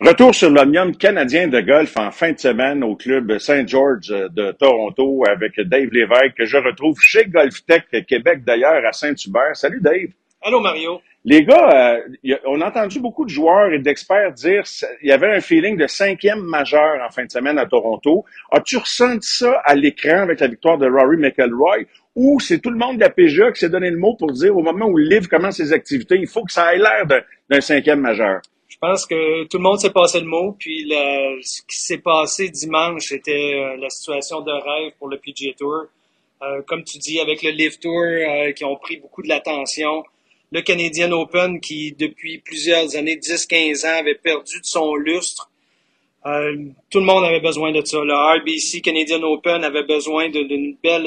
Retour sur l'Omnium canadien de golf en fin de semaine au club Saint-George de Toronto avec Dave Lévesque que je retrouve chez GolfTech Québec d'ailleurs à Saint-Hubert. Salut Dave. Allô Mario. Les gars, euh, on a entendu beaucoup de joueurs et d'experts dire qu'il y avait un feeling de cinquième majeur en fin de semaine à Toronto. As-tu ressenti ça à l'écran avec la victoire de Rory McElroy ou c'est tout le monde de la PGA qui s'est donné le mot pour dire au moment où le livre commence ses activités, il faut que ça ait l'air d'un cinquième majeur? Pense que tout le monde s'est passé le mot. Puis ce qui s'est passé dimanche, c'était euh, la situation de rêve pour le PGA Tour. Euh, comme tu dis, avec le Live Tour euh, qui ont pris beaucoup de l'attention. Le Canadian Open qui, depuis plusieurs années, 10-15 ans, avait perdu de son lustre. tout le monde avait besoin de ça. Le RBC Canadian Open avait besoin d'une belle,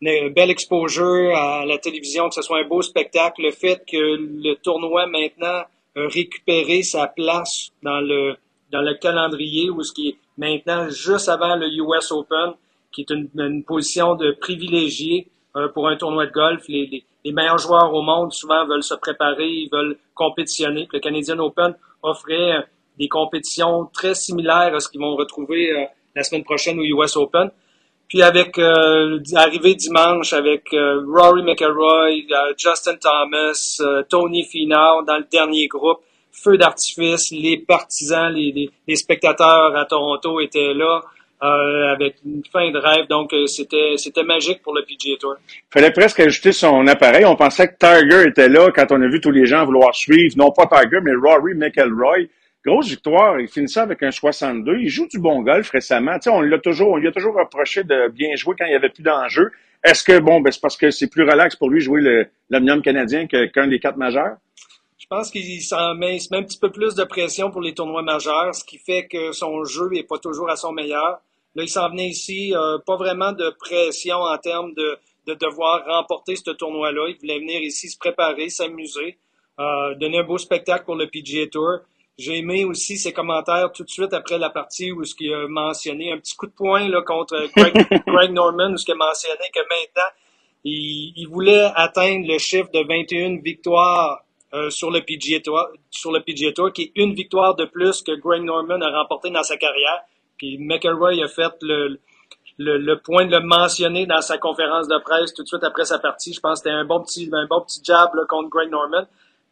une belle exposure à la télévision, que ce soit un beau spectacle. Le fait que le tournoi maintenant récupérer sa place dans le dans le calendrier ou ce qui est maintenant juste avant le US Open, qui est une, une position de privilégié euh, pour un tournoi de golf. Les, les, meilleurs joueurs au monde souvent veulent se préparer, ils veulent compétitionner. le Canadian Open offrait euh, des compétitions très similaires à ce qu'ils vont retrouver euh, la semaine prochaine au US Open. Puis avec euh, arrivé dimanche avec euh, Rory McIlroy, euh, Justin Thomas, euh, Tony Finau dans le dernier groupe, feu d'artifice, les partisans, les, les, spectateurs à Toronto étaient là. avec une fin de rêve, donc c'était c'était magique pour le PGA Tour. Fallait presque ajouter son appareil. On pensait que Tiger était là quand on a vu tous les gens vouloir suivre, non pas Tiger, mais Rory McIlroy. Grosse victoire. Il finit ça avec un 62. Il joue du bon golf récemment. on l'a toujours, on lui a toujours reproché de bien jouer quand il n'y avait plus d'enjeu. Est-ce que, bon, ben, c'est parce que c'est plus relax pour lui jouer le, l'Omnium canadien qu'un des quatre majeurs? Je pense qu'il s'en met, met un petit peu plus de pression pour les tournois majeurs, ce qui fait que son jeu n'est pas toujours à son meilleur. Là, il s'en venait ici, euh, pas vraiment de pression en termes de, de devoir remporter ce tournoi-là. Il voulait venir ici se préparer, s'amuser, euh, donner un beau spectacle pour le PGA Tour. J'ai aimé aussi ses commentaires tout de suite après la partie où ce qu'il a mentionné un petit coup de poing là, contre Greg, Norman, où ce qu'il a mentionné que maintenant, il, voulait atteindre le chiffre de 21 victoires euh, sur le PGA Tour, sur le PGA Tour, qui est une victoire de plus que Greg Norman a remporté dans sa carrière. Puis McElroy a fait le, le, le, point de le mentionner dans sa conférence de presse tout de suite après sa partie. Je pense que c'était un bon petit, un bon petit jab là, contre Greg Norman.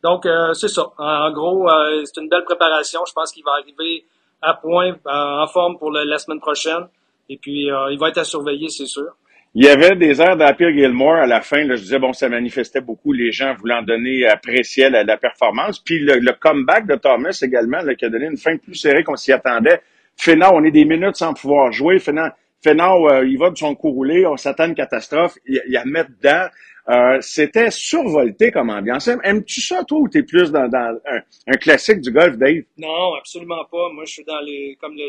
Donc, euh, c'est ça. En, gros, euh, c'est une belle préparation. Je pense qu'il va arriver à point, euh, en forme pour la semaine prochaine. Et puis, il va être à surveiller, c'est sûr. Il y avait des airs d'Apir Gilmore à la fin. Là, je disais, bon, ça manifestait beaucoup. Les gens voulant donner, apprécier la, la performance. Puis le, comeback de Thomas également, là, qui a donné une fin plus serrée qu'on s'y attendait. Fena, on est des minutes sans pouvoir jouer. Fena, il va de son coup roulé. On s'attend à une catastrophe. Il, il a mettre dedans. Euh, c'était survolté comme ambiance. Aimes-tu ça, toi, ou t'es plus dans, dans un, classique du golf, Dave? Non, absolument pas. Moi, je suis dans les, comme le,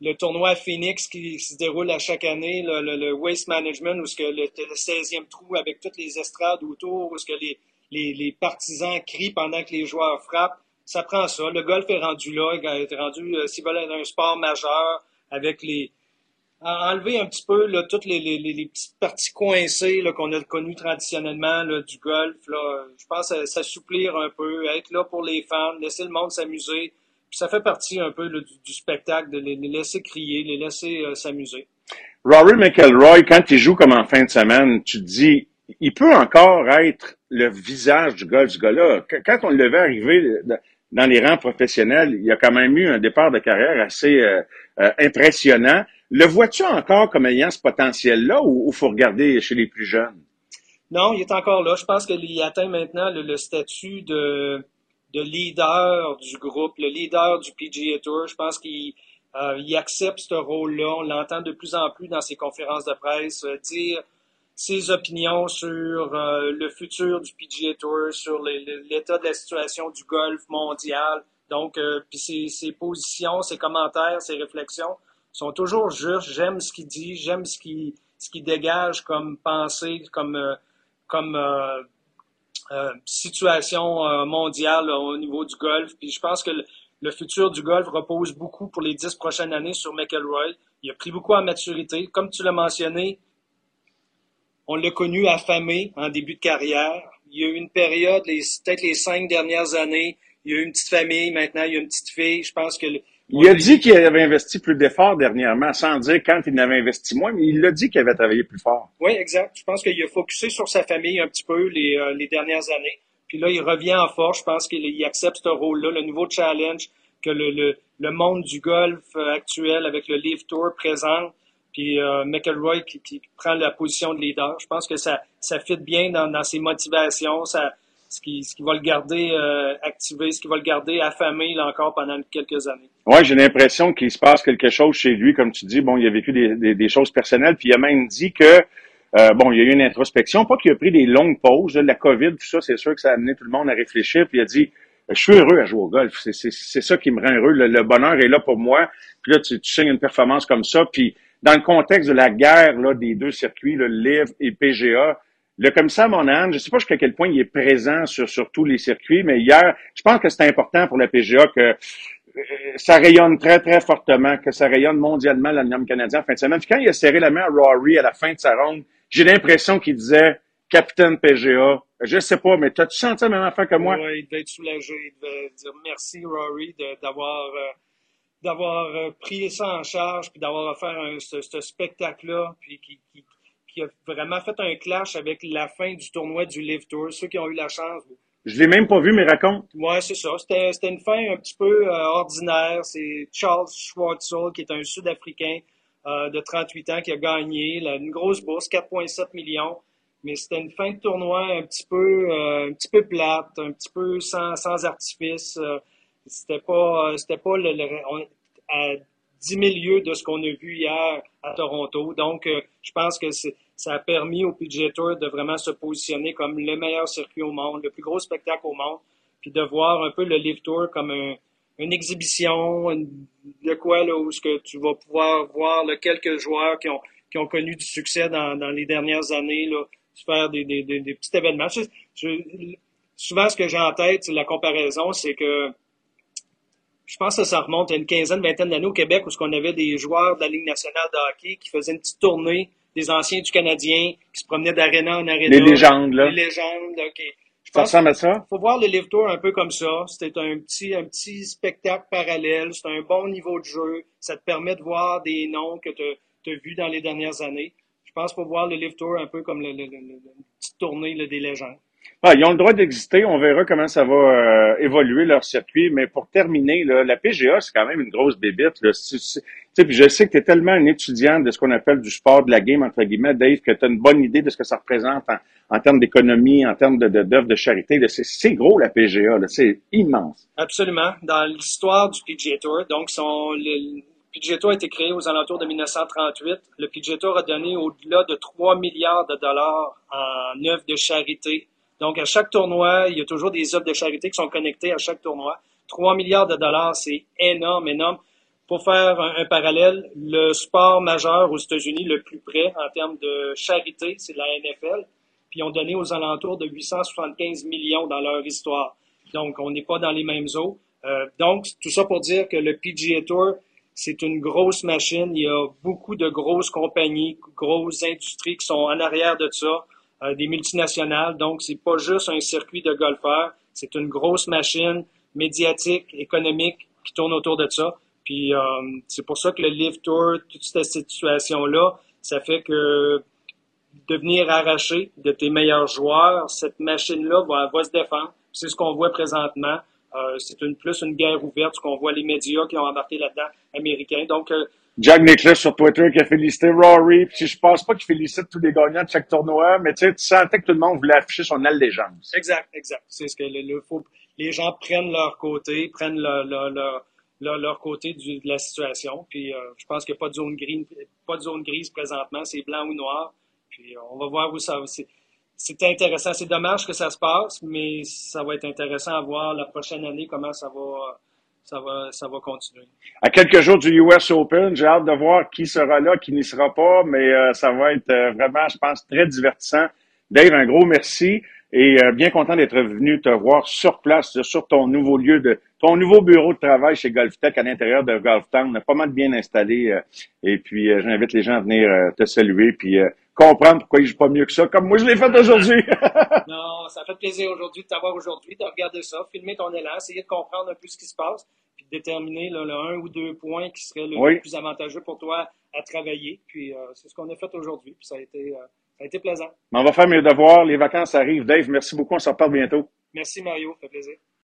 le tournoi Phoenix qui, se déroule à chaque année, le, le, Waste Management, où ce que le, le 16e trou avec toutes les estrades autour, où ce que les, les, les, partisans crient pendant que les joueurs frappent. Ça prend ça. Le golf est rendu là, il est rendu, s'ils veulent être un sport majeur, avec les, enlever un petit peu là, toutes les, les, les, petites parties coincées qu'on a connues traditionnellement là, du golf. Là. Je pense s'assouplir un peu, être là pour les fans, laisser le monde s'amuser. Puis ça fait partie un peu du, spectacle, de les, laisser crier, les laisser euh, s'amuser. Rory McElroy, quand il joue comme en fin de semaine, tu te dis, il peut encore être le visage du golf, ce gars-là. Quand on le levait arriver dans les rangs professionnels, il a quand même eu un départ de carrière assez euh, euh, impressionnant. Le vois-tu encore comme ayant ce potentiel-là ou il faut regarder chez les plus jeunes? Non, il est encore là. Je pense qu'il atteint maintenant le, statut de, de, leader du groupe, le leader du PGA Tour. Je pense qu'il euh, accepte ce rôle-là. On l'entend de plus en plus dans ses conférences de presse euh, dire ses opinions sur euh, le futur du PGA Tour, sur l'état de la situation du golf mondial. Donc, puis ses, positions, ses commentaires, ses réflexions sont toujours justes. J'aime ce qu'il dit, j'aime ce qu'il ce qui dégage comme pensée, comme euh, comme euh, euh, situation mondiale au niveau du golf. Puis je pense que le, futur du golf repose beaucoup pour les dix prochaines années sur McElroy. Il a pris beaucoup en maturité. Comme tu l'as mentionné, on l'a connu affamé en début de carrière. Il y a eu une période, peut-être les cinq dernières années, il y a une petite famille maintenant, il y a une petite fille. Je pense que il a dit qu'il avait investi plus d'efforts dernièrement, sans dire quand il n'avait investi moins, mais il l'a dit qu'il avait travaillé plus fort. Oui, exact. Je pense qu'il a focusé sur sa famille un petit peu les, euh, les dernières années. Puis là, il revient en force. Je pense qu'il accepte ce rôle-là, le nouveau challenge que le, le, le, monde du golf euh, actuel avec le Live Tour présente. Puis euh, McElroy qui, prend la position de leader. Je pense que ça, ça fit bien dans, dans ses motivations. Ça, ce qui, ce qui va le garder euh, activé, ce qui va le garder affamé là encore pendant quelques années. Oui, j'ai l'impression qu'il se passe quelque chose chez lui, comme tu dis. Bon, il a vécu des, des, des choses personnelles, puis il a même dit que euh, bon, il y a eu une introspection, pas qu'il a pris des longues pauses, la COVID, tout ça, c'est sûr que ça a amené tout le monde à réfléchir, puis il a dit je suis heureux à jouer au golf. C'est ça qui me rend heureux. Le, bonheur est là pour moi. Puis là, tu, tu signes une performance comme ça. Puis dans le contexte de la guerre là, des deux circuits, le LIV et PGA, le commissaire Monahan, je ne sais pas jusqu'à quel point il est présent sur, sur tous les circuits, mais hier, je pense que c'est important pour la PGA que ça rayonne très, très fortement, que ça rayonne mondialement l'Alliance canadien en fin de semaine. Puis quand il a serré la main à Rory à la fin de sa ronde, j'ai l'impression qu'il disait Capitaine PGA, je sais pas, mais t'as-tu senti la même affaire que moi? Oui, il devait être soulagé, il devait dire merci Rory d'avoir euh, d'avoir euh, pris ça en charge, puis d'avoir offert ce, spectacle-là, puis qui, qui, qui a vraiment fait un clash avec la fin du tournoi du Live Tour. Ceux qui ont eu la chance. Je l'ai même pas vu, mais raconte. Ouais, c'est ça. C'était, c'était une fin un petit peu euh, ordinaire. C'est Charles Schwartzel, qui est un Sud-Africain euh, de 38 ans, qui a gagné là, une grosse bourse, 4,7 millions. Mais c'était une fin de tournoi un petit peu, euh, un petit peu plate, un petit peu sans, sans artifice. Euh, c'était pas, c'était pas le, le on, à 10 000 lieues de ce qu'on a vu hier à Toronto. Donc, je pense que c'est, ça a permis au PGA Tour de vraiment se positionner comme le meilleur circuit au monde, le plus gros spectacle au monde, puis de voir un peu le Live Tour comme un, une exhibition, de quoi là où ce que tu vas pouvoir voir quelques joueurs qui ont qui ont connu du succès dans, dans les dernières années là, faire des, des, des, petits événements. Souvent, ce que j'ai en tête, la comparaison, c'est que je pense que ça remonte à une quinzaine, vingtaine d'années au Québec où ce qu'on avait des joueurs de la Ligue nationale de hockey qui faisaient une petite tournée des anciens du Canadien qui se promenaient d'aréna en aréna. Les légendes, là. Les légendes, OK. Je ça ressemble à ça? faut voir le Live Tour un peu comme ça. C'était un petit, un petit spectacle parallèle. C'est un bon niveau de jeu. Ça te permet de voir des noms que tu as vus dans les dernières années. Je pense qu'il faut voir le Live Tour un peu comme le, le, le, petite tournée des légendes. Ah, ils ont le droit d'exister. On verra comment ça va euh, évoluer leur circuit. Mais pour terminer, là, la PGA, c'est quand même une grosse bébite. Là. Puis je sais que tu es tellement un étudiant de ce qu'on appelle du sport, de la game, entre guillemets, Dave, que tu as une bonne idée de ce que ça représente en, termes d'économie, en termes d'œuvres de, charité. C'est gros, la PGA. C'est immense. Absolument. Dans l'histoire du PGA Tour, donc son, le PGA Tour a été créé aux alentours de 1938. Le PGA Tour a donné au-delà de 3 milliards de dollars en œuvres de charité donc, à chaque tournoi, il y a toujours des œuvres de charité qui sont connectées à chaque tournoi. 3 milliards de dollars, c'est énorme, énorme. Pour faire un, parallèle, le sport majeur aux États-Unis le plus près en termes de charité, c'est la NFL. Puis ils ont donné aux alentours de 875 millions dans leur histoire. Donc, on n'est pas dans les mêmes eaux. Euh, donc, tout ça pour dire que le PGA Tour, c'est une grosse machine. Il y a beaucoup de grosses compagnies, grosses industries qui sont en arrière de ça. Euh, des multinationales. Donc, c'est pas juste un circuit de golfeurs, c'est une grosse machine médiatique, économique qui tourne autour de ça. Puis euh, c'est pour ça que le Live Tour, toute cette situation-là, ça fait que devenir arraché de tes meilleurs joueurs, cette machine-là va, va se défendre. C'est ce qu'on voit présentement. Euh, c'est une, plus une guerre ouverte, ce qu'on voit les médias qui ont embarqué là-dedans, américains. Donc, euh, Jack Nicklaus sur Twitter qui a félicité Rory. Puis je pense pas qu'il félicite tous les gagnants de chaque tournoi, mais tu sais, tu sentais que tout le monde voulait afficher son allégeance. Exact, exact. C'est ce que le, le faut. Les gens prennent leur côté, prennent leur, leur, leur, leur côté de la situation. Puis euh, je pense qu'il n'y a pas de zone grise, pas de zone grise présentement. C'est blanc ou noir. Puis euh, on va voir où ça va. C'est intéressant. C'est dommage que ça se passe, mais ça va être intéressant à voir la prochaine année comment ça va ça va, ça va continuer. À quelques jours du US Open, j'ai hâte de voir qui sera là, qui n'y sera pas, mais euh, ça va être vraiment, je pense, très divertissant. Dave, un gros merci et euh, bien content d'être venu te voir sur place, sur ton nouveau lieu de, ton nouveau bureau de travail chez GolfTech à l'intérieur de GolfTown. On a pas mal bien installé et puis j'invite les gens à venir te saluer puis comprendre pourquoi il joue pas mieux que ça, comme moi je l'ai fait aujourd'hui. non, ça fait plaisir aujourd'hui de t'avoir aujourd'hui, de regarder ça, filmer ton élan, essayer de comprendre un peu ce qui se passe, puis de déterminer là, le un ou deux points qui seraient le plus avantageux pour toi à travailler. Puis euh, c'est ce qu'on a fait aujourd'hui, puis ça a été, euh, ça a été plaisant. on va faire mes devoirs, les vacances arrivent. Dave, merci beaucoup, on se reparle bientôt. Merci Mario, ça fait plaisir.